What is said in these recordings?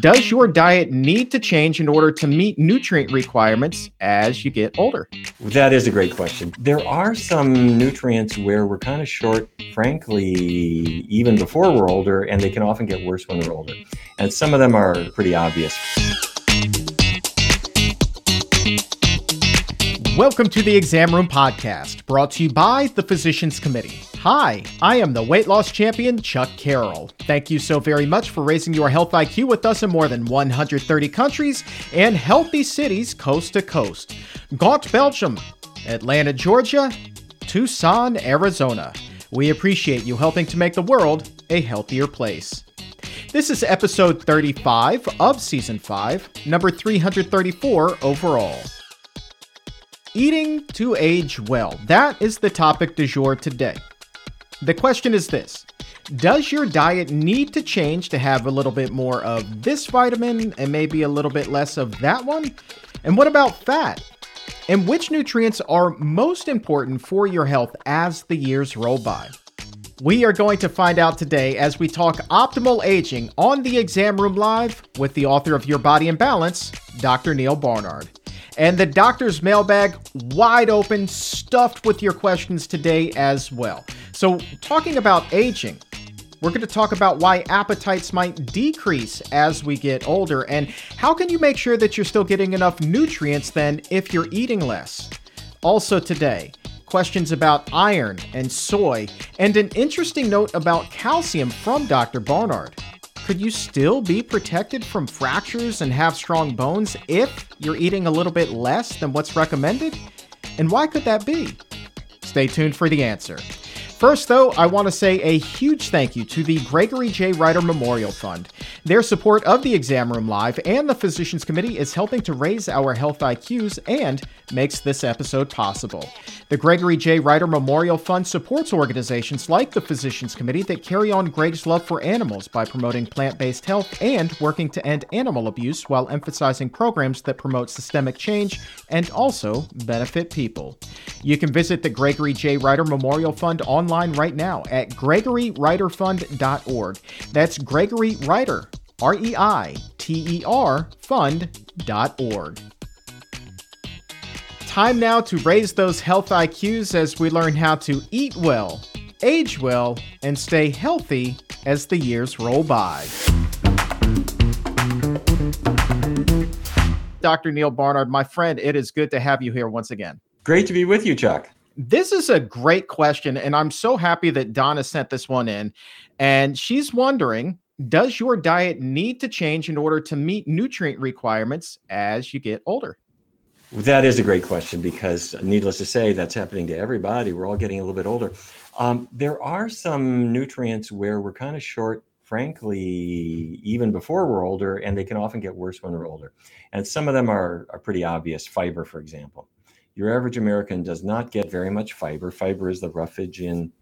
Does your diet need to change in order to meet nutrient requirements as you get older? That is a great question. There are some nutrients where we're kind of short, frankly, even before we're older, and they can often get worse when we're older. And some of them are pretty obvious. Welcome to the Exam Room Podcast, brought to you by the Physicians Committee. Hi, I am the weight loss champion, Chuck Carroll. Thank you so very much for raising your health IQ with us in more than 130 countries and healthy cities coast to coast. Ghent, Belgium, Atlanta, Georgia, Tucson, Arizona. We appreciate you helping to make the world a healthier place. This is episode 35 of season 5, number 334 overall. Eating to age well. That is the topic du jour today. The question is this Does your diet need to change to have a little bit more of this vitamin and maybe a little bit less of that one? And what about fat? And which nutrients are most important for your health as the years roll by? We are going to find out today as we talk optimal aging on the Exam Room Live with the author of Your Body in Balance, Dr. Neal Barnard. And the doctor's mailbag wide open, stuffed with your questions today as well. So, talking about aging, we're going to talk about why appetites might decrease as we get older and how can you make sure that you're still getting enough nutrients then if you're eating less. Also today, questions about iron and soy and an interesting note about calcium from Dr. Barnard. Could you still be protected from fractures and have strong bones if you're eating a little bit less than what's recommended? And why could that be? Stay tuned for the answer. First, though, I want to say a huge thank you to the Gregory J. Reiter Memorial Fund. Their support of the Exam Room Live and the Physicians Committee is helping to raise our health IQs and makes this episode possible. The Gregory J. Reiter Memorial Fund supports organizations like the Physicians Committee that carry on Greg's love for animals by promoting plant based health and working to end animal abuse while emphasizing programs that promote systemic change and also benefit people. You can visit the Gregory J. Reiter Memorial Fund online right now at gregoryreiterfund.org. That's Gregory Reiter, R E I T E R, fund.org. Time now to raise those health IQs as we learn how to eat well, age well, and stay healthy as the years roll by. Dr. Neal Barnard, my friend, it is good to have you here once again. Great to be with you, Chuck. This is a great question, and I'm so happy that Donna sent this one in. And she's wondering Does your diet need to change in order to meet nutrient requirements as you get older? That is a great question because, needless to say, that's happening to everybody. We're all getting a little bit older. Um, there are some nutrients where we're kind of short, frankly, even before we're older, and they can often get worse when we're older. And some of them are, are pretty obvious. Fiber, for example. Your average American does not get very much fiber. Fiber is the roughage in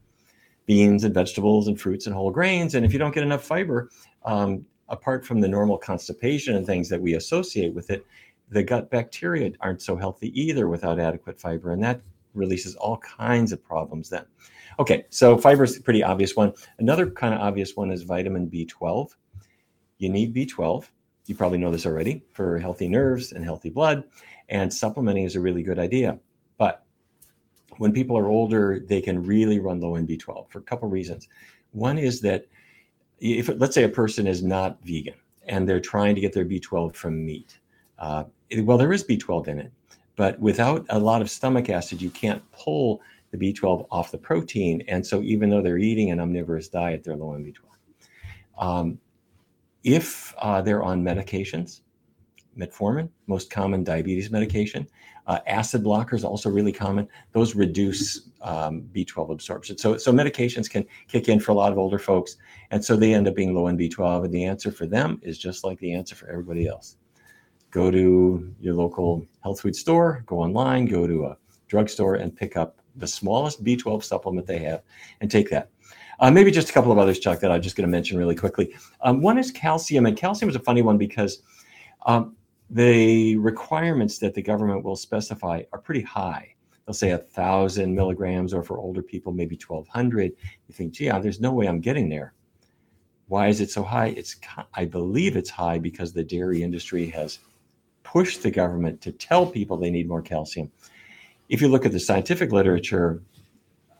beans and vegetables and fruits and whole grains. And if you don't get enough fiber, um, apart from the normal constipation and things that we associate with it, the gut bacteria aren't so healthy either without adequate fiber. And that releases all kinds of problems then. Okay, so fiber is a pretty obvious one. Another kind of obvious one is vitamin B12. You need B12. You probably know this already for healthy nerves and healthy blood and supplementing is a really good idea. But when people are older, they can really run low in B12 for a couple reasons. One is that if let's say a person is not vegan and they're trying to get their B12 from meat, uh, well, there is B12 in it, but without a lot of stomach acid, you can't pull the B12 off the protein. And so, even though they're eating an omnivorous diet, they're low in B12. Um, if uh, they're on medications, metformin, most common diabetes medication. Uh, acid blockers also really common. Those reduce um, B12 absorption. So, so medications can kick in for a lot of older folks, and so they end up being low in B12. And the answer for them is just like the answer for everybody else: go to your local health food store, go online, go to a drugstore, and pick up the smallest B12 supplement they have, and take that. Uh, maybe just a couple of others, Chuck, that I'm just going to mention really quickly. Um, one is calcium, and calcium is a funny one because um, the requirements that the government will specify are pretty high. They'll say a thousand milligrams, or for older people, maybe 1200. You think, gee, there's no way I'm getting there. Why is it so high? It's I believe it's high because the dairy industry has pushed the government to tell people they need more calcium. If you look at the scientific literature,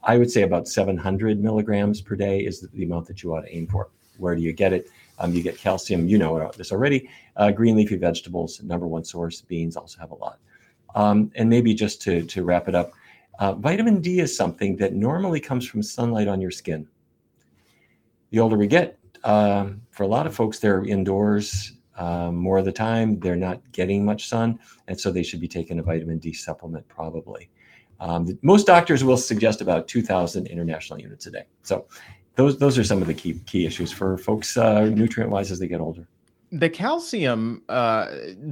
I would say about 700 milligrams per day is the amount that you ought to aim for. Where do you get it? Um, you get calcium. You know this already. Uh, green leafy vegetables, number one source. Beans also have a lot. Um, and maybe just to to wrap it up, uh, vitamin D is something that normally comes from sunlight on your skin. The older we get, um, for a lot of folks, they're indoors um, more of the time. They're not getting much sun, and so they should be taking a vitamin D supplement probably. Um, most doctors will suggest about 2,000 international units a day. So those those are some of the key key issues for folks uh, nutrient wise as they get older the calcium uh,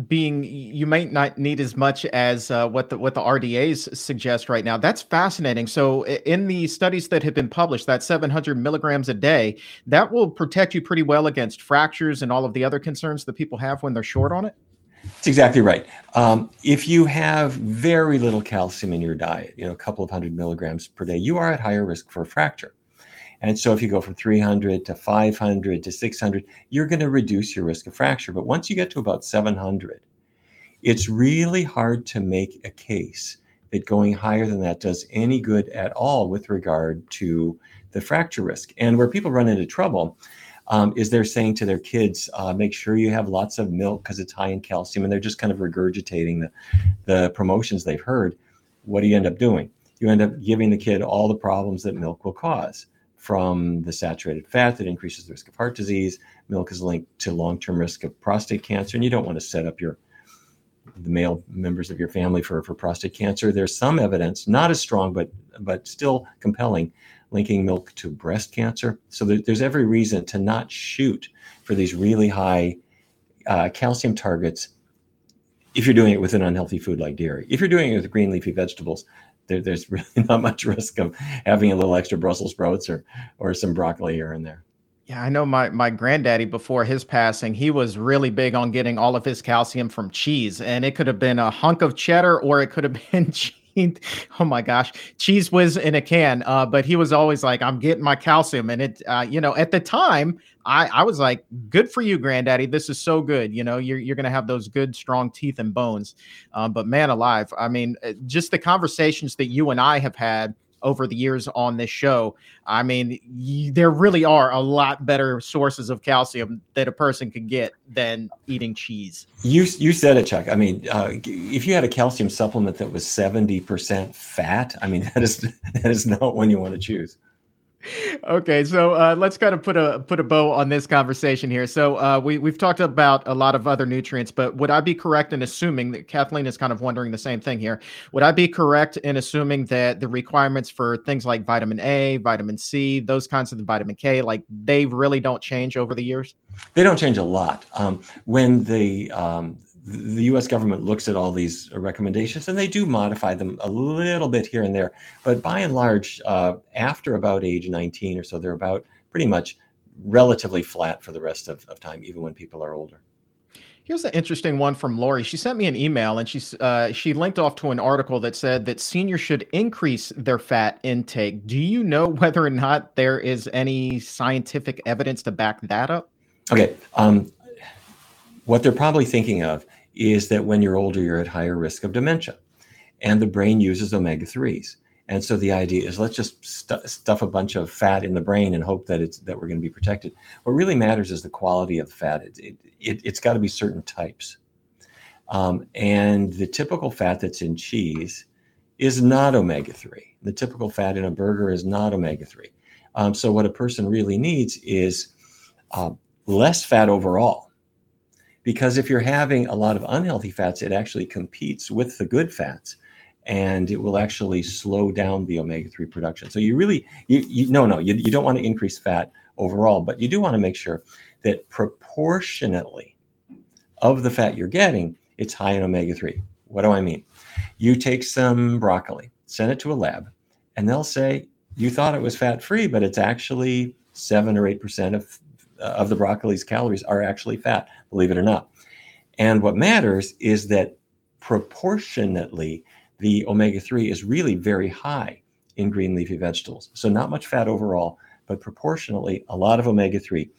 being you might not need as much as uh, what the what the RDAs suggest right now. That's fascinating. So in the studies that have been published, that 700 milligrams a day that will protect you pretty well against fractures and all of the other concerns that people have when they're short on it. That's exactly right. Um, if you have very little calcium in your diet, you know, a couple of hundred milligrams per day, you are at higher risk for a fracture. And so if you go from 300 to 500 to 600, you're going to reduce your risk of fracture. But once you get to about 700, it's really hard to make a case that going higher than that does any good at all with regard to the fracture risk. And where people run into trouble um, is they're saying to their kids, uh, make sure you have lots of milk because it's high in calcium. And they're just kind of regurgitating the, the promotions they've heard. What do you end up doing? You end up giving the kid all the problems that milk will cause from the saturated fat that increases the risk of heart disease. Milk is linked to long-term risk of prostate cancer, and you don't want to set up your the male members of your family for, for prostate cancer. There's some evidence, not as strong, but but still compelling, linking milk to breast cancer. So there, there's every reason to not shoot for these really high uh, calcium targets if you're doing it with an unhealthy food like dairy. If you're doing it with green leafy vegetables, there, there's really not much risk of having a little extra Brussels sprouts or or some broccoli here and there. Yeah, I know my my granddaddy before his passing, he was really big on getting all of his calcium from cheese, and it could have been a hunk of cheddar or it could have been cheese oh my gosh, Cheez Whiz in a can. Uh, but he was always like, I'm getting my calcium. And it, uh, you know, at the time, I, I was like, good for you, granddaddy. This is so good. You know, you're, you're going to have those good, strong teeth and bones. Um, but man alive, I mean, uh, just the conversations that you and I have had over the years on this show. I mean, there really are a lot better sources of calcium that a person could get than eating cheese. You you said it, Chuck. I mean, uh, if you had a calcium supplement that was seventy percent fat, I mean, that is that is not one you want to choose okay, so uh, let's kind of put a put a bow on this conversation here. So uh, we we've talked about a lot of other nutrients, but would I be correct in assuming that Kathleen is kind of wondering the same thing here? Would I be correct in assuming that the requirements for things like vitamin A, vitamin C, those kinds of the vitamin K, like they really don't change over the years? They don't change a lot. Um, when the um, the US government looks at all these recommendations and they do modify them a little bit here and there. But by and large, uh, after about age 19 or so, they're about pretty much relatively flat for the rest of, of time, even when people are older. Here's an interesting one from Lori. She sent me an email and she uh, she linked off to an article that said that seniors should increase their fat intake. Do you know whether or not there is any scientific evidence to back that up? Okay. Um, what they're probably thinking of is that when you're older, you're at higher risk of dementia. And the brain uses omega 3s. And so the idea is let's just st- stuff a bunch of fat in the brain and hope that it's that we're going to be protected. What really matters is the quality of the fat. It, it, it, has got to be certain types. Um, and the typical fat that's in cheese is not omega 3. The typical fat in a burger is not omega 3. Um, so what a person really needs is uh, less fat overall because if you're having a lot of unhealthy fats, it actually competes with the good fats and it will actually slow down the omega-3 production. So you really, you, you no, no, you, you don't want to increase fat overall, but you do want to make sure that proportionately of the fat you're getting, it's high in omega-3. What do I mean? You take some broccoli, send it to a lab, and they'll say, you thought it was fat-free, but it's actually seven or 8% of of the broccoli's calories are actually fat, believe it or not. And what matters is that proportionately, the omega 3 is really very high in green leafy vegetables. So, not much fat overall, but proportionately, a lot of omega 3.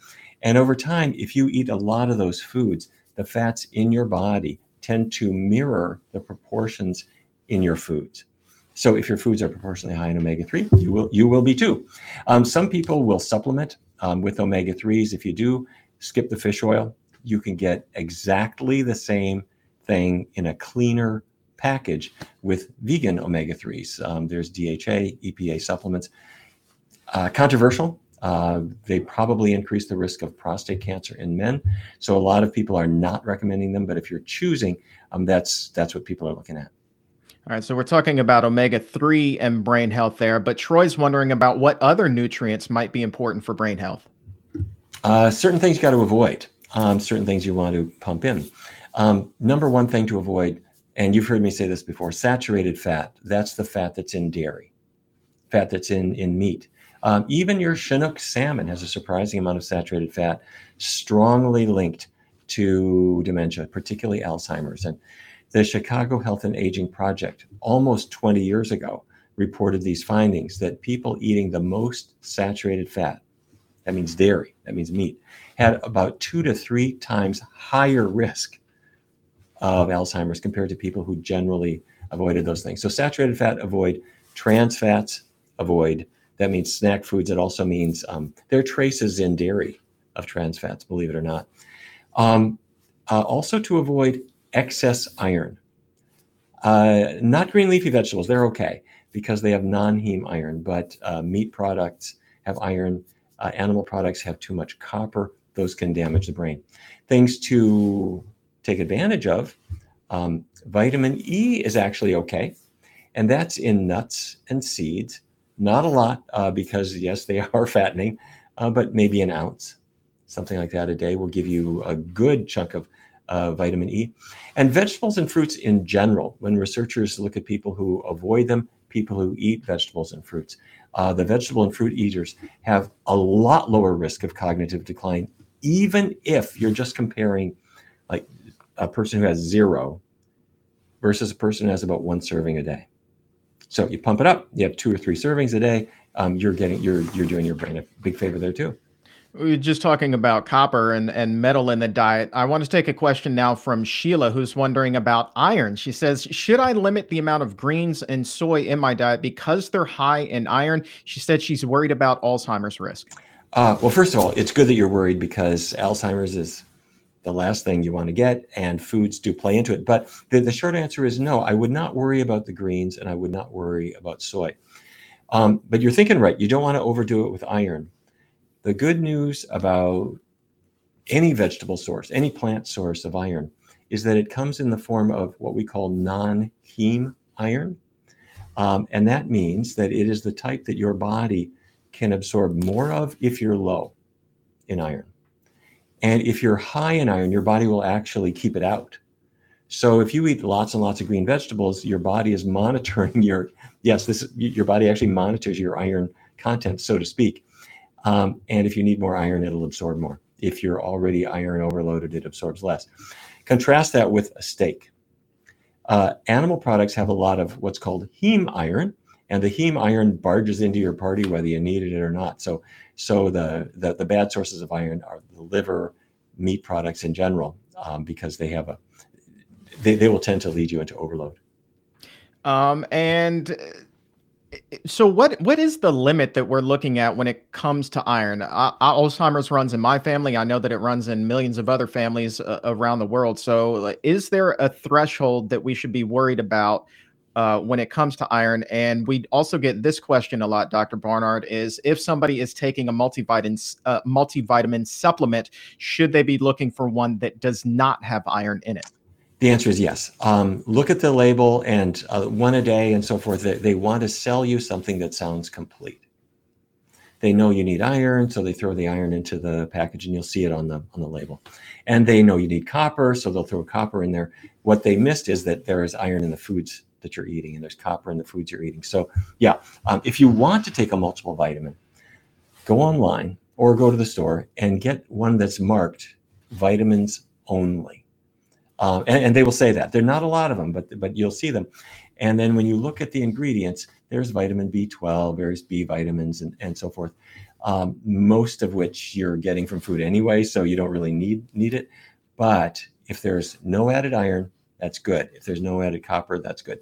And over time, if you eat a lot of those foods, the fats in your body tend to mirror the proportions in your foods. So if your foods are proportionally high in omega-3, you will you will be too. Um, some people will supplement um, with omega-3s. If you do, skip the fish oil. You can get exactly the same thing in a cleaner package with vegan omega-3s. Um, there's DHA, EPA supplements. Uh, controversial. Uh, they probably increase the risk of prostate cancer in men. So a lot of people are not recommending them. But if you're choosing, um, that's that's what people are looking at. All right, so we're talking about omega 3 and brain health there, but Troy's wondering about what other nutrients might be important for brain health. Uh, certain things you got to avoid, um, certain things you want to pump in. Um, number one thing to avoid, and you've heard me say this before saturated fat. That's the fat that's in dairy, fat that's in, in meat. Um, even your Chinook salmon has a surprising amount of saturated fat, strongly linked to dementia, particularly Alzheimer's. And the Chicago Health and Aging Project, almost 20 years ago, reported these findings that people eating the most saturated fat, that means dairy, that means meat, had about two to three times higher risk of Alzheimer's compared to people who generally avoided those things. So, saturated fat, avoid. Trans fats, avoid. That means snack foods. It also means um, there are traces in dairy of trans fats, believe it or not. Um, uh, also, to avoid excess iron. Uh, not green leafy vegetables, they're okay because they have non heme iron, but uh, meat products have iron, uh, animal products have too much copper, those can damage the brain. Things to take advantage of um, vitamin E is actually okay, and that's in nuts and seeds. Not a lot uh, because, yes, they are fattening, uh, but maybe an ounce, something like that a day will give you a good chunk of uh, vitamin E. And vegetables and fruits in general, when researchers look at people who avoid them, people who eat vegetables and fruits, uh, the vegetable and fruit eaters have a lot lower risk of cognitive decline, even if you're just comparing like a person who has zero versus a person who has about one serving a day. So you pump it up, you have two or three servings a day. Um, you're getting you're you're doing your brain a big favor there too. We are just talking about copper and, and metal in the diet. I want to take a question now from Sheila, who's wondering about iron. She says, Should I limit the amount of greens and soy in my diet because they're high in iron? She said she's worried about Alzheimer's risk. Uh, well, first of all, it's good that you're worried because Alzheimer's is the last thing you want to get, and foods do play into it. But the, the short answer is no, I would not worry about the greens and I would not worry about soy. Um, but you're thinking right. You don't want to overdo it with iron the good news about any vegetable source, any plant source of iron, is that it comes in the form of what we call non heme iron. Um, and that means that it is the type that your body can absorb more of if you're low in iron. And if you're high in iron, your body will actually keep it out. So if you eat lots and lots of green vegetables, your body is monitoring your yes, this your body actually monitors your iron content, so to speak. Um, and if you need more iron, it'll absorb more. If you're already iron overloaded, it absorbs less. Contrast that with a steak. Uh, animal products have a lot of what's called heme iron, and the heme iron barges into your party whether you needed it or not. So, so the, the, the bad sources of iron are the liver, meat products in general, um, because they have a they, they will tend to lead you into overload. Um, and so what what is the limit that we're looking at when it comes to iron? Uh, Alzheimer's runs in my family. I know that it runs in millions of other families uh, around the world. So is there a threshold that we should be worried about uh, when it comes to iron? And we also get this question a lot, Dr. Barnard, is if somebody is taking a multivitamin uh, multivitamin supplement, should they be looking for one that does not have iron in it? The answer is yes. Um, look at the label and uh, one a day and so forth. They, they want to sell you something that sounds complete. They know you need iron, so they throw the iron into the package, and you'll see it on the on the label. And they know you need copper, so they'll throw copper in there. What they missed is that there is iron in the foods that you're eating, and there's copper in the foods you're eating. So, yeah, um, if you want to take a multiple vitamin, go online or go to the store and get one that's marked vitamins only um, and, and, they will say that. There are not a lot of them, but, but you'll see them. And then when you look at the ingredients, there's vitamin B12, various B vitamins, and, and so forth. um, most of which you're getting from food anyway, so you don't really need need it. But if there's no added iron, that's good. If there's no added copper, that's good.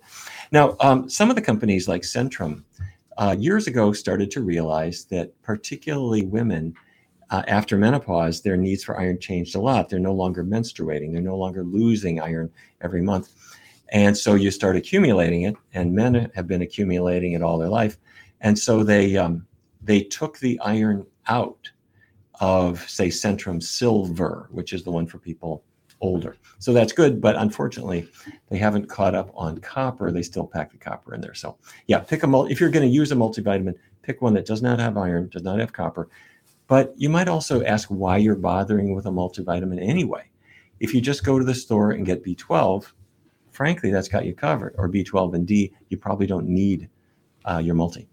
Now, um, some of the companies like Centrum uh, years ago started to realize that particularly women uh, after menopause, their needs for iron changed a lot. They're no longer menstruating, they're no longer losing iron every month. And so you start accumulating it, and men have been accumulating it all their life. And so they um, they took the iron out of, say, Centrum Silver, which is the one for people older. So that's good, but unfortunately, they haven't caught up on copper. They still pack the copper in there. So yeah, pick a if you're going to use a multivitamin, pick one that does not have iron, does not have copper. But you might also ask why you're bothering with a multivitamin anyway. If you just go to the store and get B12, frankly, that's got you covered. Or B12 and D, you probably don't need uh, your multi.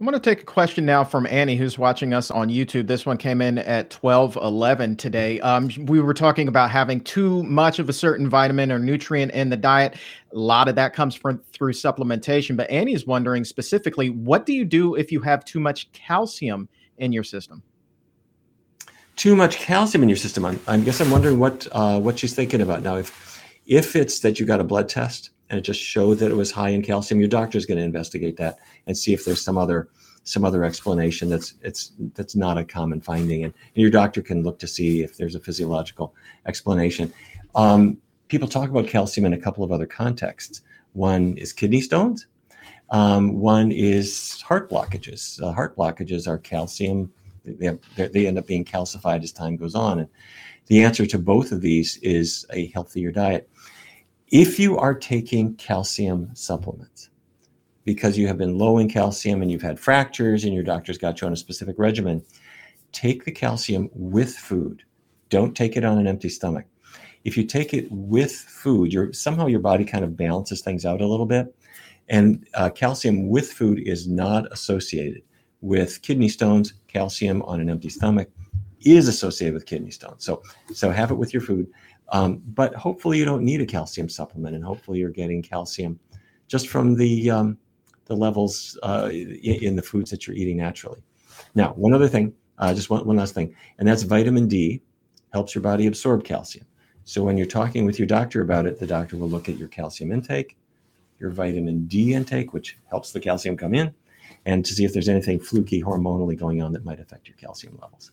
I'm going to take a question now from Annie, who's watching us on YouTube. This one came in at 12:11 today. Um, we were talking about having too much of a certain vitamin or nutrient in the diet. A lot of that comes from through supplementation. But Annie is wondering specifically, what do you do if you have too much calcium in your system? Too much calcium in your system. I, I guess I'm wondering what uh, what she's thinking about now. If if it's that you got a blood test and it just showed that it was high in calcium, your doctor is going to investigate that and see if there's some other some other explanation that's it's that's not a common finding, and, and your doctor can look to see if there's a physiological explanation. Um, people talk about calcium in a couple of other contexts. One is kidney stones. Um, one is heart blockages. Uh, heart blockages are calcium. They, they end up being calcified as time goes on. And the answer to both of these is a healthier diet. If you are taking calcium supplements because you have been low in calcium and you've had fractures and your doctor's got you on a specific regimen, take the calcium with food. Don't take it on an empty stomach. If you take it with food, you somehow your body kind of balances things out a little bit. And uh, calcium with food is not associated with kidney stones. Calcium on an empty stomach is associated with kidney stones. So, so have it with your food. Um, but hopefully you don't need a calcium supplement, and hopefully you're getting calcium just from the um, the levels uh, in, the foods that you're eating naturally. Now, one other thing, uh, just one, one last thing, and that's vitamin D helps your body absorb calcium. So when you're talking with your doctor about it, the doctor will look at your calcium intake, your vitamin D intake, which helps the calcium come in, and to see if there's anything fluky hormonally going on that might affect your calcium levels.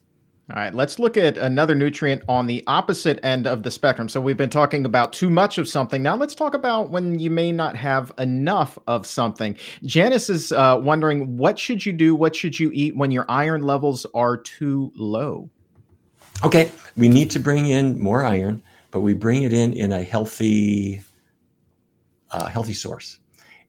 All right, let's look at another nutrient on the opposite end of the spectrum. So we've been talking about too much of something. Now let's talk about when you may not have enough of something. Janice is uh, wondering what should you do? What should you eat when your iron levels are too low? Okay, we need to bring in more iron, but we bring it in in a healthy, uh, healthy source.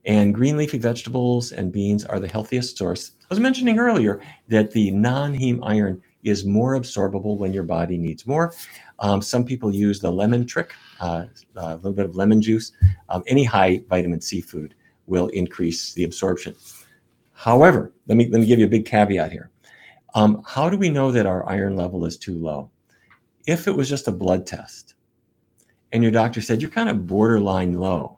And green leafy vegetables and beans are the healthiest source. I was mentioning earlier that the non-heme iron is more absorbable when your body needs more. Um, some people use the lemon trick, uh, a little bit of lemon juice. Um, any high vitamin C food will increase the absorption. However, let me let me give you a big caveat here. Um, how do we know that our iron level is too low? If it was just a blood test, and your doctor said you're kind of borderline low,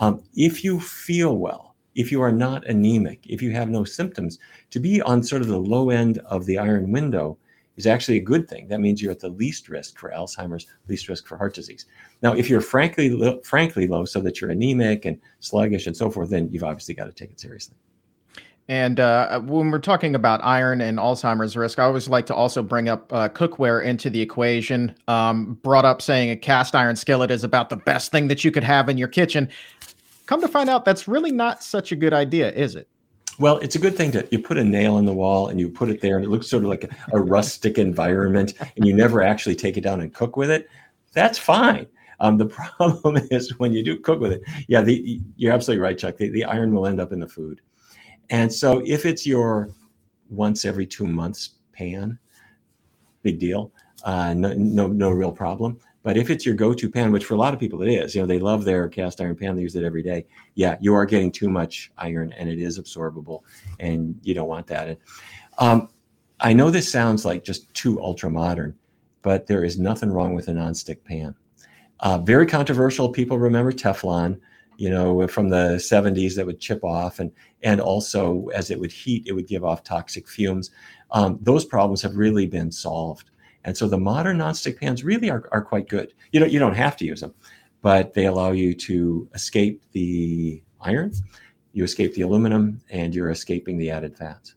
um, if you feel well, if you are not anemic, if you have no symptoms, to be on sort of the low end of the iron window is actually a good thing. That means you're at the least risk for Alzheimer's, least risk for heart disease. Now, if you're frankly low, frankly low, so that you're anemic and sluggish and so forth, then you've obviously got to take it seriously. And uh, when we're talking about iron and Alzheimer's risk, I always like to also bring up uh, cookware into the equation. Um, brought up saying a cast iron skillet is about the best thing that you could have in your kitchen. Come to find out, that's really not such a good idea, is it? Well, it's a good thing to you put a nail in the wall and you put it there, and it looks sort of like a, rustic environment, and you never actually take it down and cook with it. That's fine. Um, the problem is when you do cook with it. Yeah, the, you're absolutely right, Chuck. The, the iron will end up in the food, and so if it's your once every two months pan, big deal. Uh, no, no, no real problem. But if it's your go-to pan, which for a lot of people it is, you know, they love their cast iron pan, they use it every day. Yeah, you are getting too much iron, and it is absorbable, and you don't want that. Um, I know this sounds like just too ultra modern, but there is nothing wrong with a nonstick pan. Uh, very controversial. People remember Teflon. you know, from the 70s that would chip off, and and also as it would heat, it would give off toxic fumes. Um, those problems have really been solved, and so the modern nonstick pans really are, are quite good. You know, you don't have to use them, but they allow you to escape the iron, you escape the aluminum, and you're escaping the added fats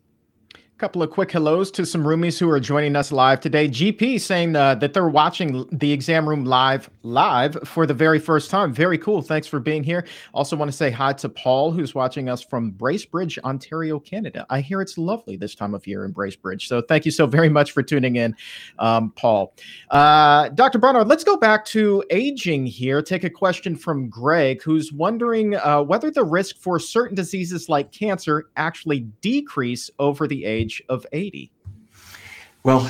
couple of quick hellos to some roomies who are joining us live today. GP saying uh, that they're watching the exam room live live for the very first time. Very cool. Thanks for being here. Also want to say hi to Paul who's watching us from Bracebridge, Ontario, Canada. I hear it's lovely this time of year in Bracebridge. So thank you so very much for tuning in, um, Paul. Uh, Dr. Barnard, let's go back to aging here. Take a question from Greg who's wondering uh, whether the risk for certain diseases like cancer actually decrease over the age age of 80? Well,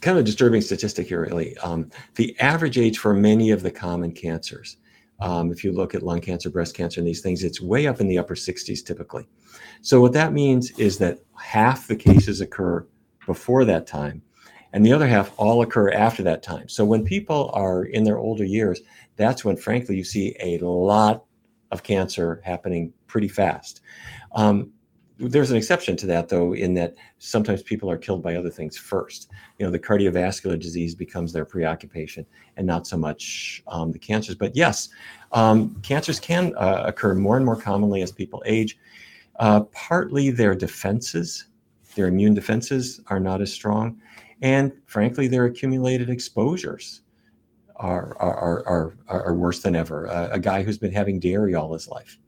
kind of disturbing statistic here, really. Um, the average age for many of the common cancers, um, if you look at lung cancer, breast cancer, and these things, it's way up in the upper 60s typically. So, what that means is that half the cases occur before that time, and the other half all occur after that time. So, when people are in their older years, that's when, frankly, you see a lot of cancer happening pretty fast. Um, there's an exception to that though in that sometimes people are killed by other things first. You know the cardiovascular disease becomes their preoccupation and not so much um, the cancers. But yes um, cancers can uh, occur more and more commonly as people age. Uh, partly their defenses their immune defenses are not as strong. And frankly their accumulated exposures are are are, are, worse than ever. Uh, a guy who's been having dairy all his life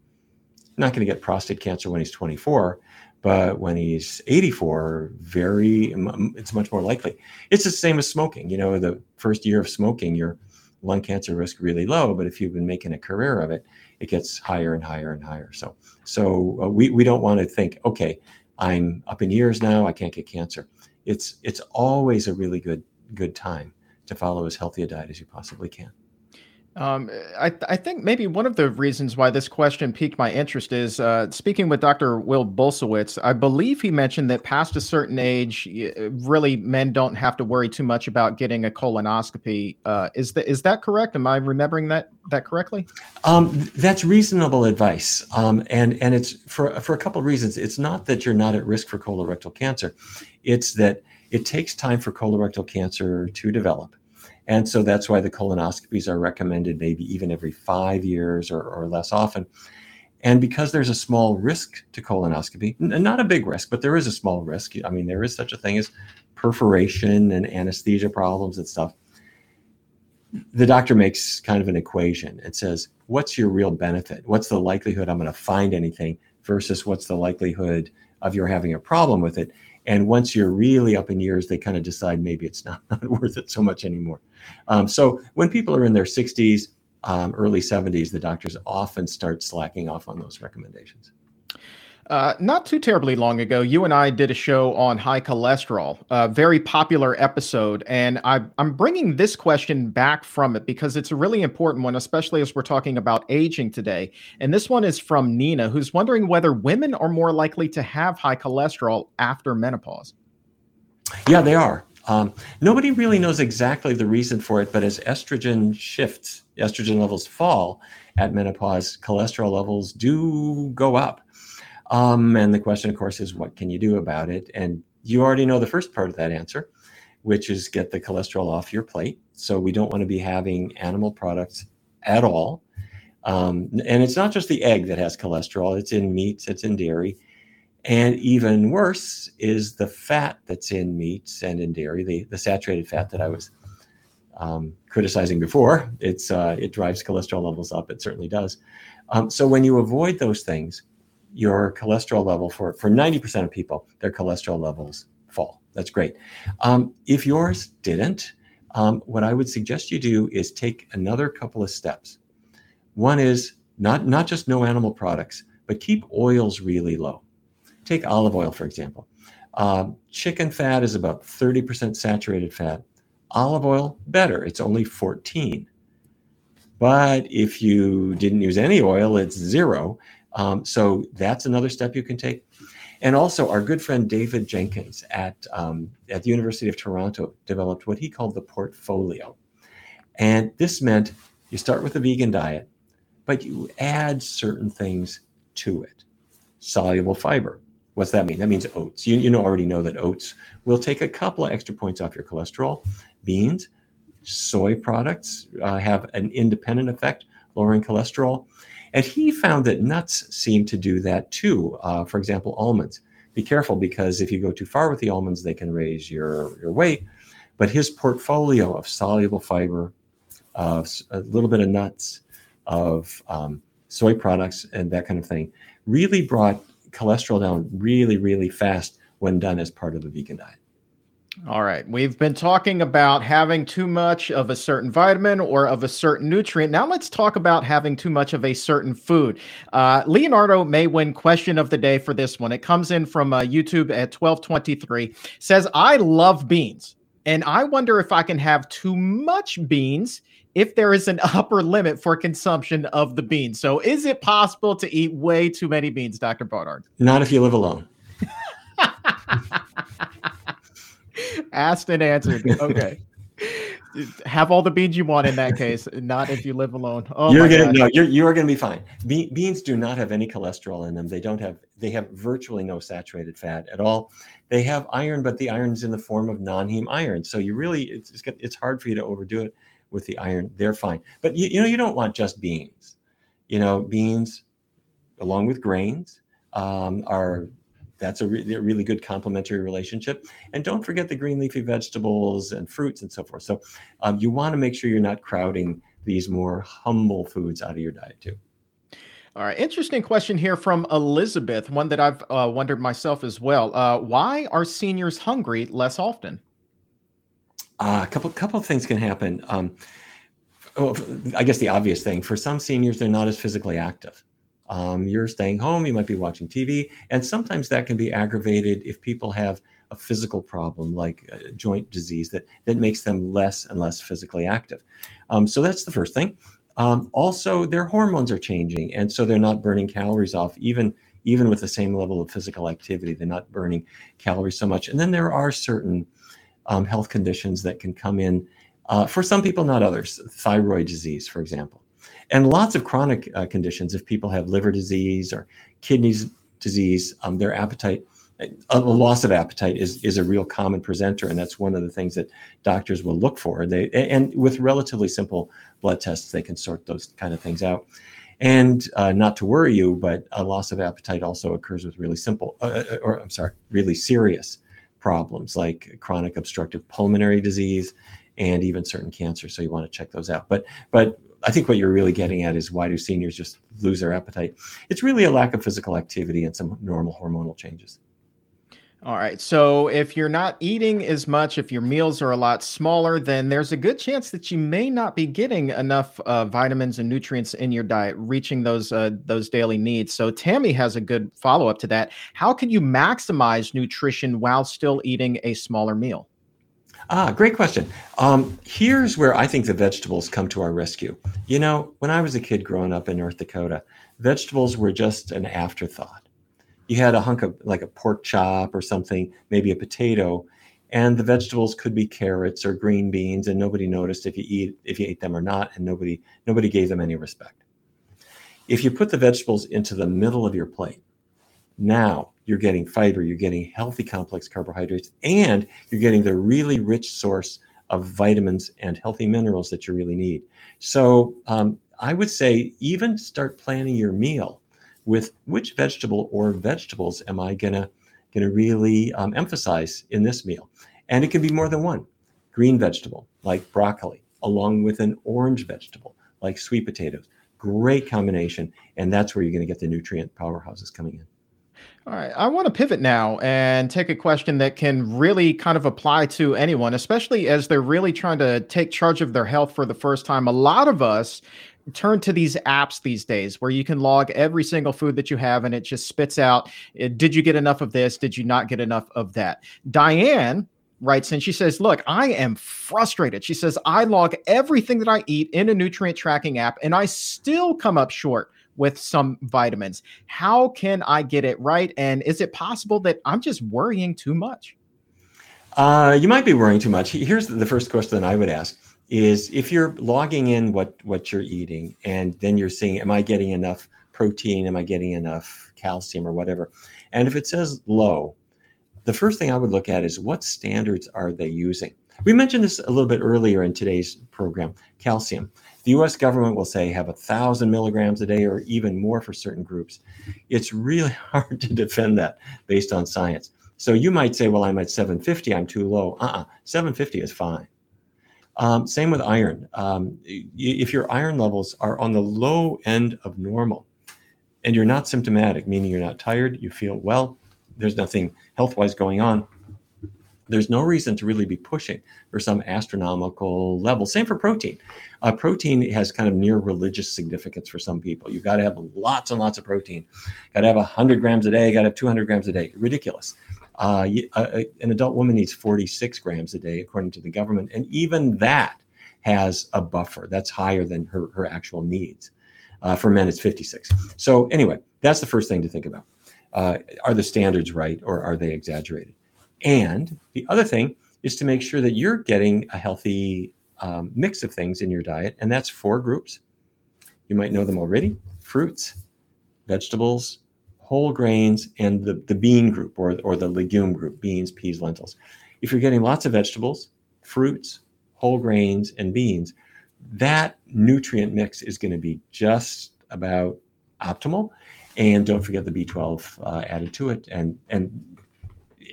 not going to get prostate cancer when he's 24, but when he's 84, very it's much more likely. It's the same as smoking. You know, the first year of smoking, your lung cancer risk really low, but if you've been making a career of it, it gets higher and higher and higher. So, so uh, we we don't want to think, okay, I'm up in years now, I can't get cancer. It's it's always a really good good time to follow as healthy a diet as you possibly can. Um, I, I, think maybe one of the reasons why this question piqued my interest is uh, speaking with Dr. Will Bulsiewicz. I believe he mentioned that past a certain age, really men don't have to worry too much about getting a colonoscopy. Uh, is that is that correct? Am I remembering that that correctly? Um, that's reasonable advice, um, and and it's for for a couple of reasons. It's not that you're not at risk for colorectal cancer; it's that it takes time for colorectal cancer to develop and so that's why the colonoscopies are recommended maybe even every five years or, or less often. And because there's a small risk to colonoscopy, n- not a big risk, but there is a small risk. I mean, there is such a thing as perforation and anesthesia problems and stuff. The doctor makes kind of an equation and says, What's your real benefit? What's the likelihood I'm going to find anything versus what's the likelihood of your having a problem with it? And once you're really up in years, they kind of decide maybe it's not, not worth it so much anymore. Um, so when people are in their 60s, um, early 70s, the doctors often start slacking off on those recommendations. Uh, not too terribly long ago, you and I did a show on high cholesterol, a very popular episode. And I, I'm bringing this question back from it because it's a really important one, especially as we're talking about aging today. And this one is from Nina, who's wondering whether women are more likely to have high cholesterol after menopause. Yeah, they are. Um, nobody really knows exactly the reason for it, but as estrogen shifts, estrogen levels fall at menopause, cholesterol levels do go up. Um, and the question, of course, is what can you do about it? And you already know the first part of that answer, which is get the cholesterol off your plate. So we don't want to be having animal products at all. Um, and it's not just the egg that has cholesterol, it's in meats, it's in dairy. And even worse is the fat that's in meats and in dairy, the, the saturated fat that I was um, criticizing before. It's, uh, it drives cholesterol levels up, it certainly does. Um, so when you avoid those things, your cholesterol level for, for 90% of people, their cholesterol levels fall. That's great. Um, if yours didn't, um, what I would suggest you do is take another couple of steps. One is not, not just no animal products, but keep oils really low. Take olive oil, for example. Uh, chicken fat is about 30% saturated fat. Olive oil, better. It's only 14. But if you didn't use any oil, it's zero. Um, so that's another step you can take. And also, our good friend David Jenkins at, um, at the University of Toronto developed what he called the portfolio. And this meant you start with a vegan diet, but you add certain things to it. Soluble fiber. What's that mean? That means oats. You, you know, already know that oats will take a couple of extra points off your cholesterol. Beans, soy products uh, have an independent effect, lowering cholesterol. And he found that nuts seem to do that too. Uh, for example, almonds. Be careful because if you go too far with the almonds, they can raise your, your weight. But his portfolio of soluble fiber, of a little bit of nuts, of um, soy products, and that kind of thing really brought cholesterol down really, really fast when done as part of the vegan diet. All right. We've been talking about having too much of a certain vitamin or of a certain nutrient. Now let's talk about having too much of a certain food. Uh, Leonardo may win question of the day for this one. It comes in from uh, YouTube at 1223. Says, I love beans and I wonder if I can have too much beans if there is an upper limit for consumption of the beans. So is it possible to eat way too many beans, Dr. Barnard? Not if you live alone. Asked and answered. Okay. Have all the beans you want in that case, not if you live alone. Oh you're gonna no, you're you are gonna be fine. Be- beans do not have any cholesterol in them. They don't have they have virtually no saturated fat at all. They have iron, but the iron's in the form of non-heme iron. So you really it's it's, it's hard for you to overdo it with the iron. They're fine. But you, you know you don't want just beans. You know beans, along with grains, um, are that's a, re- a, really good complementary relationship. And don't forget the green leafy vegetables and fruits and so forth. So um, you want to make sure you're not crowding these more humble foods out of your diet too. All right, interesting question here from Elizabeth, one that I've uh, wondered myself as well. Uh, why are seniors hungry less often? Uh, a couple couple of things can happen. Um, well, I guess the obvious thing for some seniors, they're not as physically active. Um, you're staying home, you might be watching TV, and sometimes that can be aggravated if people have a physical problem like joint disease that, that makes them less and less physically active. Um, so that's the first thing. Um, also, their hormones are changing, and so they're not burning calories off, even even with the same level of physical activity. They're not burning calories so much. And then there are certain um, health conditions that can come in. Uh, for some people, not others. Thyroid disease, for example and lots of chronic uh, conditions. If people have liver disease or kidneys disease, um, their appetite, a loss of appetite is is a real common presenter, and that's one of the things that doctors will look for. They and with relatively simple blood tests, they can sort those kind of things out. And uh, not to worry you, but a loss of appetite also occurs with really simple, uh, uh or I'm sorry, really serious problems like chronic obstructive pulmonary disease and even certain cancers. So you want to check those out. But but I think what you're really getting at is why do seniors just lose their appetite? It's really a lack of physical activity and some normal hormonal changes. All right. So if you're not eating as much, if your meals are a lot smaller, then there's a good chance that you may not be getting enough uh, vitamins and nutrients in your diet, reaching those uh, those daily needs. So Tammy has a good follow up to that. How can you maximize nutrition while still eating a smaller meal? Ah, great question. Um, here's where I think the vegetables come to our rescue. You know, when I was a kid growing up in North Dakota, vegetables were just an afterthought. You had a hunk of like a pork chop or something, maybe a potato, and the vegetables could be carrots or green beans, and nobody noticed if you eat if you ate them or not, and nobody nobody gave them any respect. If you put the vegetables into the middle of your plate, now you're getting fiber, you're getting healthy complex carbohydrates, and you're getting the really rich source of vitamins and healthy minerals that you really need. So um, I would say even start planning your meal with which vegetable or vegetables am I gonna gonna really um, emphasize in this meal, and it can be more than one. Green vegetable like broccoli, along with an orange vegetable like sweet potatoes. Great combination, and that's where you're to get the nutrient powerhouses coming in. All right. I want to pivot now and take a question that can really kind of apply to anyone, especially as they're really trying to take charge of their health for the first time. A lot of us turn to these apps these days where you can log every single food that you have and it just spits out eh, did you get enough of this? Did you not get enough of that? Diane writes and she says, Look, I am frustrated. She says, I log everything that I eat in a nutrient tracking app and I still come up short with some vitamins. How can I get it right? And is it possible that I'm just worrying too much? Uh, you might be worrying too much. Here's the first question I would ask is if you're logging in what what you're eating and then you're seeing am i getting enough protein am i getting enough calcium or whatever and if it says low the first thing i would look at is what standards are they using we mentioned this a little bit earlier in today's program calcium the us government will say have a thousand milligrams a day or even more for certain groups. It's really hard to defend that based on science. So you might say well i'm at 750 i'm too low. Uh-uh 750 is fine. Um, same with iron. Um, if your iron levels are on the low end of normal and you're not symptomatic, meaning you're not tired, you feel well, there's nothing health wise going on, there's no reason to really be pushing for some astronomical level. Same for protein. Uh, protein has kind of near religious significance for some people. You've got to have lots and lots of protein. Got to have 100 grams a day, got to have 200 grams a day. Ridiculous. Uh, an adult woman needs 46 grams a day, according to the government. And even that has a buffer that's higher than her, her actual needs. Uh, for men, it's 56. So, anyway, that's the first thing to think about. Uh, are the standards right or are they exaggerated? And the other thing is to make sure that you're getting a healthy um, mix of things in your diet. And that's four groups. You might know them already fruits, vegetables, whole grains, and the, the bean group or, or the legume group beans, peas, lentils. If you're getting lots of vegetables, fruits, whole grains, and beans, that nutrient mix is going to be just about optimal. And don't forget the B12 uh, added to it. And, and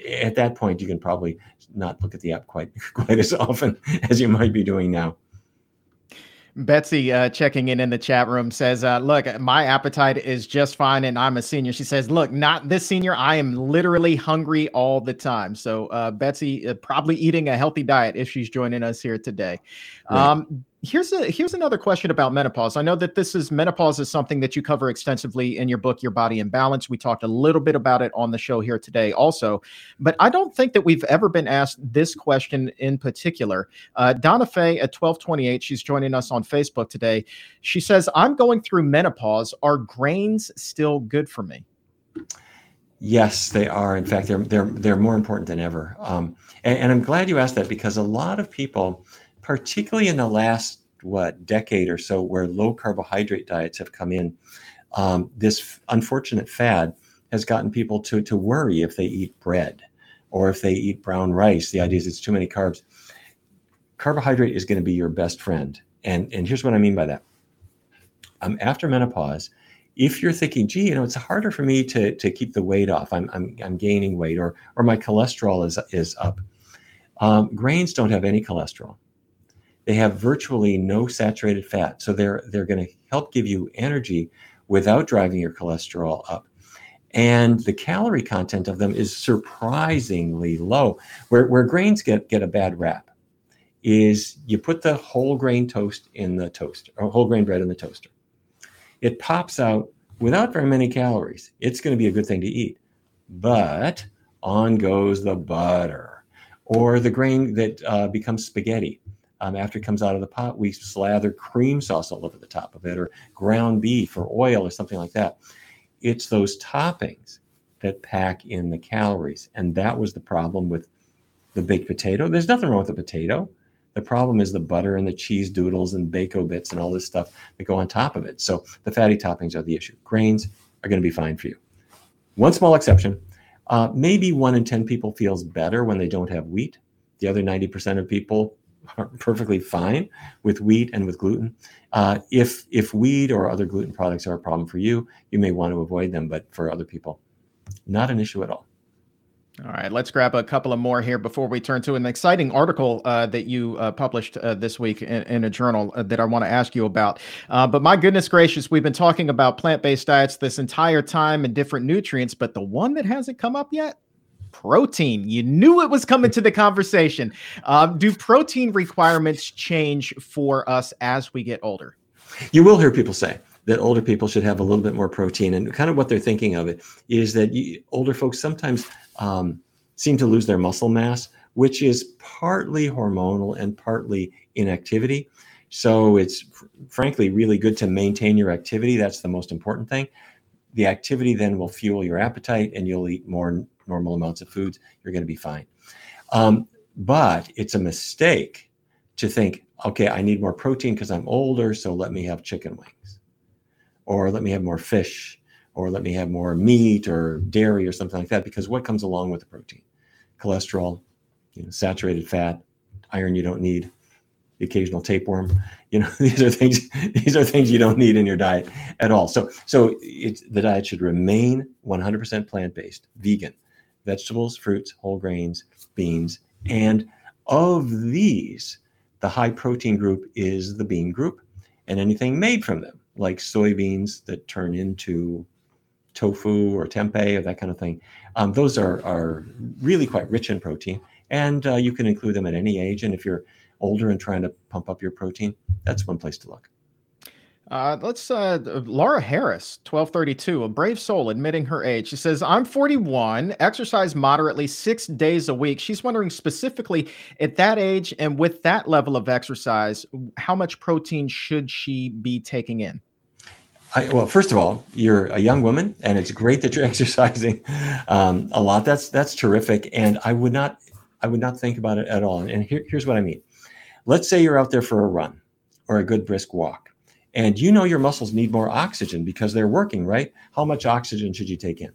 at that point, you can probably not look at the app quite, quite as often as you might be doing now. Betsy uh, checking in in the chat room says, uh, "Look, my appetite is just fine, and I'm a senior." She says, "Look, not this senior. I am literally hungry all the time." So, uh, Betsy uh, probably eating a healthy diet if she's joining us here today. Right. Um, here's a here's another question about menopause. I know that this is menopause is something that you cover extensively in your book, Your Body in Balance. We talked a little bit about it on the show here today, also, but I don't think that we've ever been asked this question in particular. Uh, Donna Fay at twelve twenty eight, she's joining us on Facebook today. She says, "I'm going through menopause. Are grains still good for me?" Yes, they are. In fact, they're they're they're more important than ever. Um, and, and I'm glad you asked that because a lot of people particularly in the last what decade or so, where low carbohydrate diets have come in. Um, this unfortunate fad has gotten people to to worry if they eat bread or if they eat brown rice. The idea is it's too many carbs. Carbohydrate is going to be your best friend, and and here's what I mean by that. Um, after menopause, if you're thinking, gee, you know, it's harder for me to to keep the weight off. I'm I'm, I'm gaining weight, or or my cholesterol is is up. Um, grains don't have any cholesterol they have virtually no saturated fat. So they're they're going to help give you energy without driving your cholesterol up. And the calorie content of them is surprisingly low. Where, where grains get, get a bad rap is you put the whole grain toast in the toaster, or whole grain bread in the toaster. It pops out without very many calories. It's going to be a good thing to eat. But on goes the butter or the grain that uh, becomes spaghetti um, after it comes out of the pot, we slather cream sauce all over the top of it, or ground beef, or oil, or something like that. It's those toppings that pack in the calories. And that was the problem with the baked potato. There's nothing wrong with the potato. The problem is the butter and the cheese doodles and bacon bits and all this stuff that go on top of it. So the fatty toppings are the issue. Grains are going to be fine for you. One small exception uh, maybe one in 10 people feels better when they don't have wheat. The other 90% of people are perfectly fine with wheat and with gluten. Uh, if if wheat or other gluten products are a problem for you, you may want to avoid them. But for other people, not an issue at all. All right, let's grab a couple of more here before we turn to an exciting article uh, that you uh, published uh, this week in, in a journal uh, that I want to ask you about. Uh, but my goodness gracious, we've been talking about plant based diets this entire time and different nutrients, but the one that hasn't come up yet protein. You knew it was coming to the conversation. Um, do protein requirements change for us as we get older? You will hear people say that older people should have a little bit more protein, and kind of what they're thinking of it is that you, older folks sometimes um, seem to lose their muscle mass, which is partly hormonal and partly inactivity. So it's frankly really good to maintain your activity. That's the most important thing. The activity then will fuel your appetite, and you'll eat more normal amounts of foods, you're going to be fine. Um, but it's a mistake to think, okay, I need more protein because I'm older, so let me have chicken wings, or let me have more fish, or let me have more meat or dairy or something like that. Because what comes along with the protein? Cholesterol, you know, saturated fat, iron you don't need, the occasional tapeworm. You know, these are things. These are things you don't need in your diet at all. So, so the diet should remain 100% plant-based, vegan, vegetables, fruits, whole grains, beans, and of these, the high protein group is the bean group, and anything made from them, like soybeans that turn into tofu or tempeh or that kind of thing. Um, those are are really quite rich in protein, and uh, you can include them at any age. And if you're older and trying to pump up your protein, that's one place to look. Uh, let's uh, Laura Harris, 1232, a brave soul admitting her age. She says, I'm 41, exercise moderately six days a week. She's wondering specifically at that age and with that level of exercise, how much protein should she be taking in? I, well, first of all, you're a young woman, and it's great that you're exercising um, a lot. That's that's terrific, and I would not I would not think about it at all. And here, here's what I mean. Let's say you're out there for a run or a good brisk walk, and you know your muscles need more oxygen because they're working, right? How much oxygen should you take in?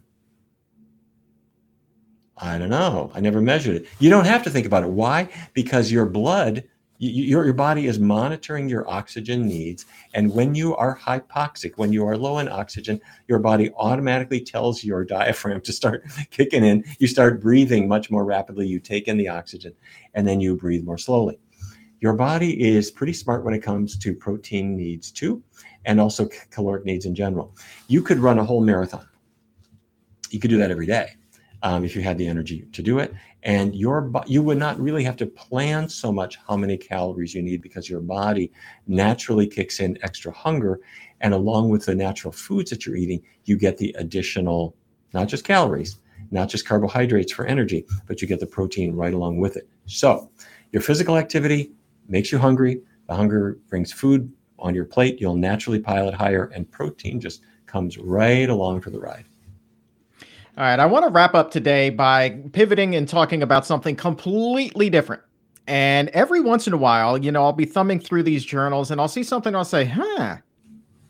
I don't know. I never measured it. You don't have to think about it. Why? Because your blood, your, your body is monitoring your oxygen needs. And when you are hypoxic, when you are low in oxygen, your body automatically tells your diaphragm to start kicking in. You start breathing much more rapidly. You take in the oxygen and then you breathe more slowly your body is pretty smart when it comes to protein needs too, and also caloric needs in general. You could run a whole marathon. You could do that every day um, if you had the energy to do it, and your you would not really have to plan so much how many calories you need because your body naturally kicks in extra hunger, and along with the natural foods that you're eating, you get the additional not just calories, not just carbohydrates for energy, but you get the protein right along with it. So, your physical activity makes you hungry. The hunger brings food on your plate. You'll naturally pile it higher, and protein just comes right along for the ride. All right. I want to wrap up today by pivoting and talking about something completely different. And every once in a while, you know, I'll be thumbing through these journals and I'll see something, I'll say, huh,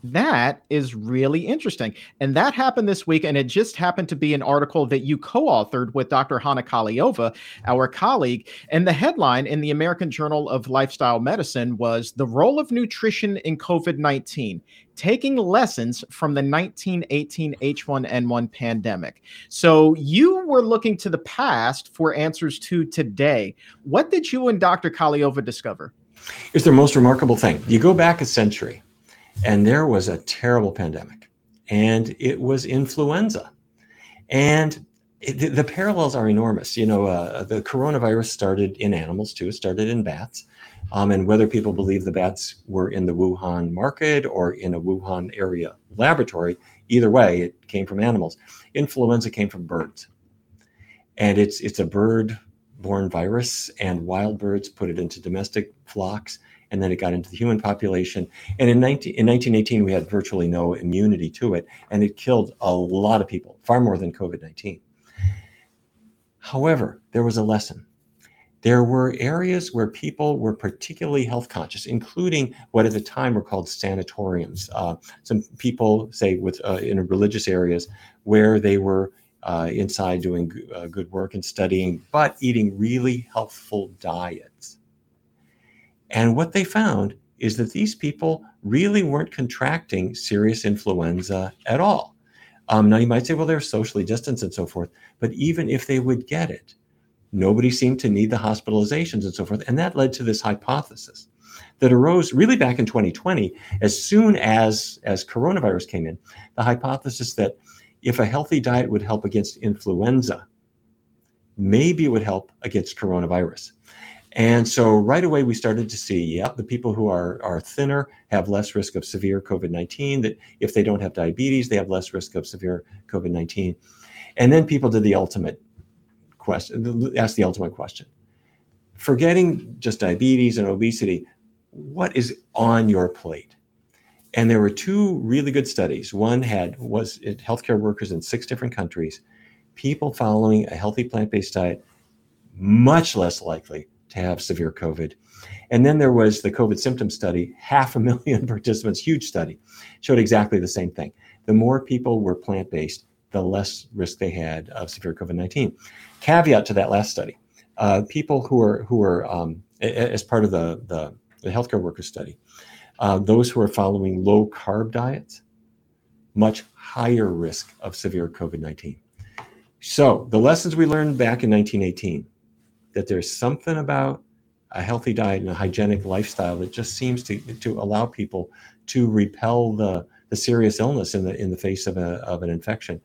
that is really interesting. And that happened this week. And it just happened to be an article that you co authored with Dr. Hanna Kahleova, our colleague. And the headline in the American Journal of Lifestyle Medicine was The Role of Nutrition in COVID 19 Taking Lessons from the 1918 H1N1 Pandemic. So you were looking to the past for answers to today. What did you and Dr. Kahleova discover? It's the most remarkable thing. You go back a century and there was a terrible pandemic, and it was influenza. And it, the, parallels are enormous. You know, uh, the coronavirus started in animals too, it started in bats. Um, and whether people believe the bats were in the Wuhan market or in a Wuhan area laboratory, either way, it came from animals. Influenza came from birds. And it's, it's a bird borne virus, and wild birds put it into domestic flocks and then it got into the human population. And in, 19, in 1918, we had virtually no immunity to it, and it killed a lot of people, far more than COVID 19. However, there was a lesson. There were areas where people were particularly health conscious, including what at the time were called sanatoriums. Uh, some people, say, with uh, in religious areas, where they were uh, inside doing uh, good work and studying, but eating really healthful diets. And what they found is that these people really weren't contracting serious influenza at all. Um, now, you might say, well, they're socially distanced and so forth, but even if they would get it, nobody seemed to need the hospitalizations and so forth. And that led to this hypothesis that arose really back in 2020 as soon as, as coronavirus came in the hypothesis that if a healthy diet would help against influenza, maybe it would help against coronavirus. And so right away we started to see, yeah, the people who are are thinner have less risk of severe COVID-19. That if they don't have diabetes, they have less risk of severe COVID-19. And then people did the ultimate question, asked the ultimate question. Forgetting just diabetes and obesity, what is on your plate? And there were two really good studies. One had was healthcare workers in six different countries, people following a healthy plant-based diet, much less likely to have severe COVID. And then there was the COVID symptom study, half a million participants, huge study, showed exactly the same thing. The more people were plant based, the less risk they had of severe COVID 19. Caveat to that last study uh, people who are, who are um, as part of the, the, the healthcare workers study, uh, those who are following low carb diets, much higher risk of severe COVID 19. So, the lessons we learned back in 1918 that there's something about a healthy diet and a hygienic lifestyle that just seems to, to allow people to repel the, the serious illness in the, in the face of, a, of an infection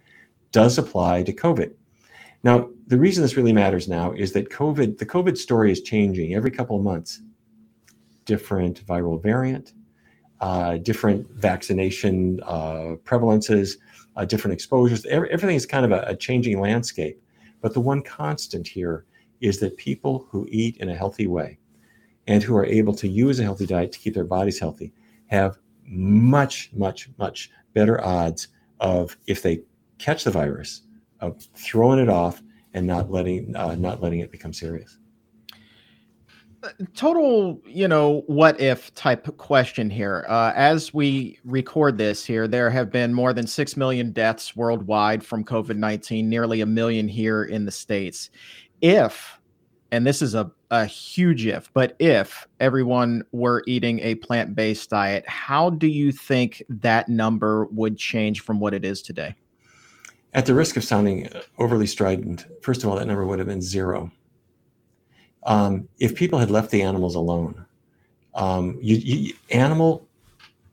does apply to COVID. Now, the reason this really matters now is that COVID, the COVID story is changing every couple of months. Different viral variant, uh, different vaccination uh, prevalences, uh, different exposures. Every, everything is kind of a, a changing landscape. But the one constant here is that people who eat in a healthy way and who are able to use a healthy diet to keep their bodies healthy have much, much, much better odds of if they catch the virus, of throwing it off and not letting uh, not letting it become serious. Total, you know, what if type question here. Uh, as we record this here, there have been more than 6 million deaths worldwide from COVID 19, nearly a million here in the States if, and this is a, a huge if, but if everyone were eating a plant based diet, how do you think that number would change from what it is today? At the risk of sounding overly strident, first of all, that number would have been zero. Um, if people had left the animals alone, um, you, you, animal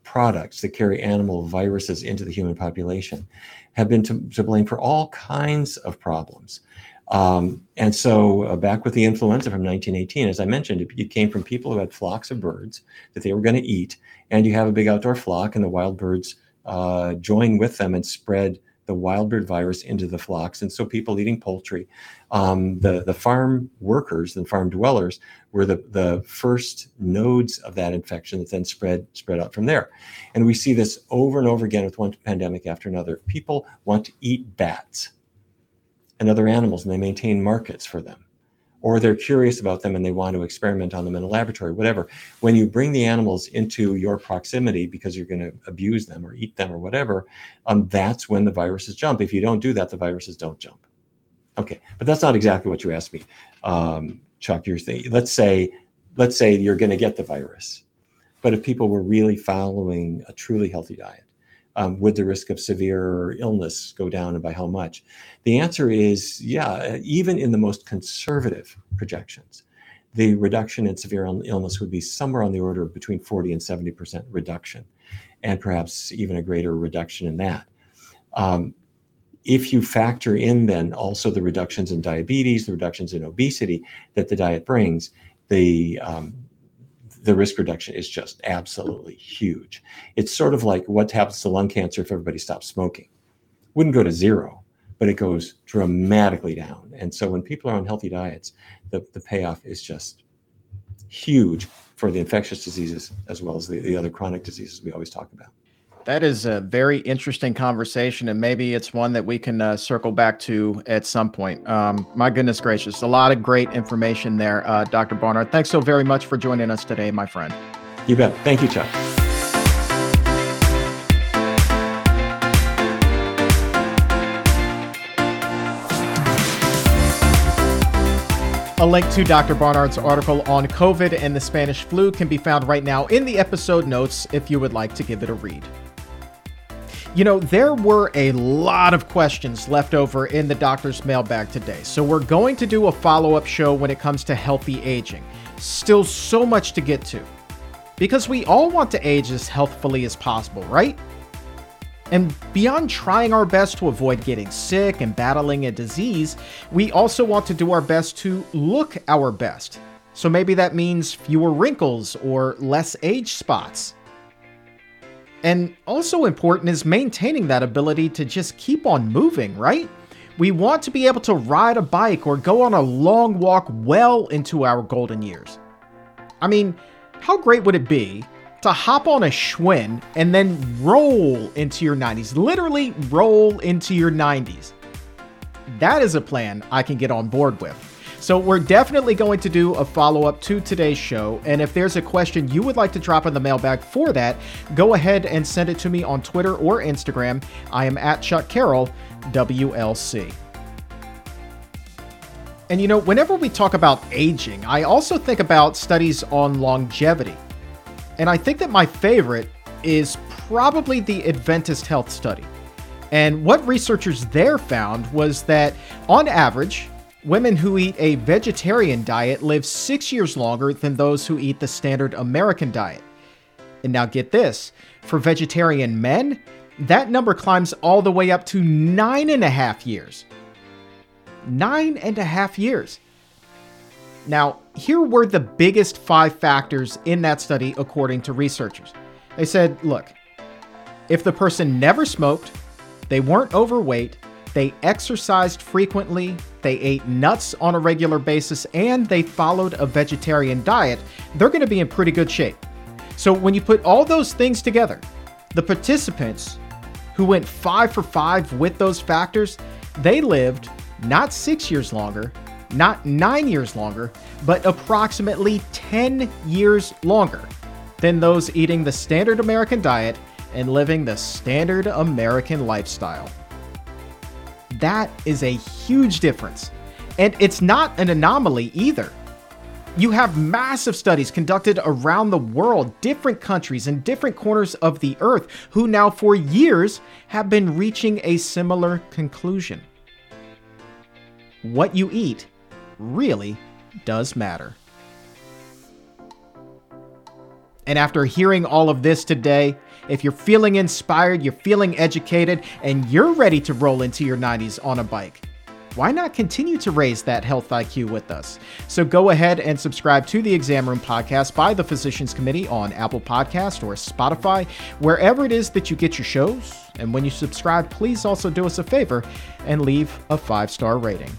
products that carry animal viruses into the human population have been to, to blame for all kinds of problems. Um, and so, uh, back with the influenza from 1918, as I mentioned, it, it, came from people who had flocks of birds that they were going to eat, and you have a big outdoor flock, and the wild birds uh, join with them and spread the wild bird virus into the flocks. And so, people eating poultry, um, the the farm workers and farm dwellers were the the first nodes of that infection that then spread spread out from there. And we see this over and over again with one pandemic after another. People want to eat bats and other animals and they maintain markets for them or they're curious about them and they want to experiment on them in a laboratory whatever. When you bring the animals into your proximity because you're going to abuse them or eat them or whatever um, that's when the viruses jump. If you don't do that the viruses don't jump. Okay but that's not exactly what you asked me. Um, chuck you're thinking let's say let's say you're going to get the virus but if people were really following a truly healthy diet um, would the risk of severe illness go down and by how much? The answer is yeah, even in the most conservative projections, the reduction in severe illness would be somewhere on the order of between 40 and 70% reduction, and perhaps even a greater reduction in that. Um, if you factor in then also the reductions in diabetes, the reductions in obesity that the diet brings, the um, the risk reduction is just absolutely huge. It's sort of like what happens to lung cancer if everybody stops smoking. Wouldn't go to zero, but it goes dramatically down. And so when people are on healthy diets, the, the payoff is just huge for the infectious diseases as well as the, the other chronic diseases we always talk about. That is a very interesting conversation, and maybe it's one that we can uh, circle back to at some point. Um, my goodness gracious, a lot of great information there, uh, Dr. Barnard. Thanks so very much for joining us today, my friend. You bet. Thank you, Chuck. A link to Dr. Barnard's article on COVID and the Spanish flu can be found right now in the episode notes if you would like to give it a read. You know, there were a lot of questions left over in the doctor's mailbag today, so we're going to do a follow up show when it comes to healthy aging. Still so much to get to. Because we all want to age as healthfully as possible, right? And beyond trying our best to avoid getting sick and battling a disease, we also want to do our best to look our best. So maybe that means fewer wrinkles or less age spots. And also important is maintaining that ability to just keep on moving, right? We want to be able to ride a bike or go on a long walk well into our golden years. I mean, how great would it be to hop on a Schwinn and then roll into your 90s? Literally roll into your 90s. That is a plan I can get on board with. So, we're definitely going to do a follow up to today's show. And if there's a question you would like to drop in the mailbag for that, go ahead and send it to me on Twitter or Instagram. I am at Chuck Carroll, WLC. And you know, whenever we talk about aging, I also think about studies on longevity. And I think that my favorite is probably the Adventist Health Study. And what researchers there found was that, on average, women who eat a vegetarian diet live six years longer than those who eat the standard American diet. And now get this for vegetarian men, that number climbs all the way up to nine and a half years. Nine and a half years. Now, here were the biggest five factors in that study, according to researchers. They said, look, if the person never smoked, they weren't overweight, they exercised frequently, they ate nuts on a regular basis, and they followed a vegetarian diet, they're going to be in pretty good shape. So when you put all those things together, the participants who went five for five with those factors, they lived not six years longer, not nine years longer, but approximately 10 years longer than those eating the standard American diet and living the standard American lifestyle. That is a huge difference. And it's not an anomaly either. You have massive studies conducted around the world, different countries and different corners of the earth, who now for years have been reaching a similar conclusion. What you eat really does matter. And after hearing all of this today, if you're feeling inspired, you're feeling educated, and you're ready to roll into your 90s on a bike, why not continue to raise that health IQ with us? So go ahead and subscribe to the Exam Room podcast by the Physicians Committee on Apple Podcast or Spotify, wherever it is that you get your shows. And when you subscribe, please also do us a favor and leave a five star rating.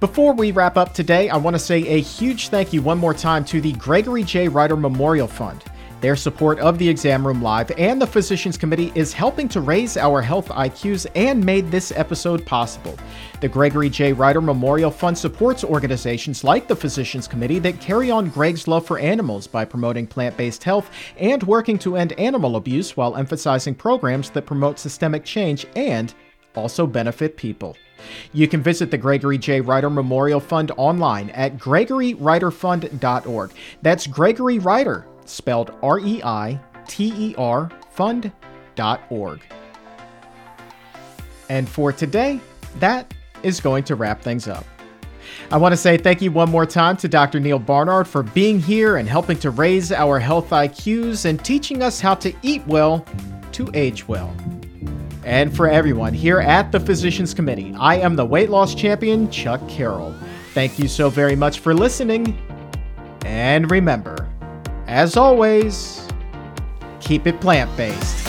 Before we wrap up today, I want to say a huge thank you one more time to the Gregory J. Reiter Memorial Fund. Their support of the Exam Room Live and the Physicians Committee is helping to raise our health IQs and made this episode possible. The Gregory J. Reiter Memorial Fund supports organizations like the Physicians Committee that carry on Greg's love for animals by promoting plant based health and working to end animal abuse while emphasizing programs that promote systemic change and also benefit people. You can visit the Gregory J. Reiter Memorial Fund online at gregoryreiterfund.org. That's Gregory Reiter, spelled R E I T E R, fund.org. And for today, that is going to wrap things up. I want to say thank you one more time to Dr. Neal Barnard for being here and helping to raise our health IQs and teaching us how to eat well to age well. And for everyone here at the Physicians Committee, I am the weight loss champion, Chuck Carroll. Thank you so very much for listening. And remember, as always, keep it plant based.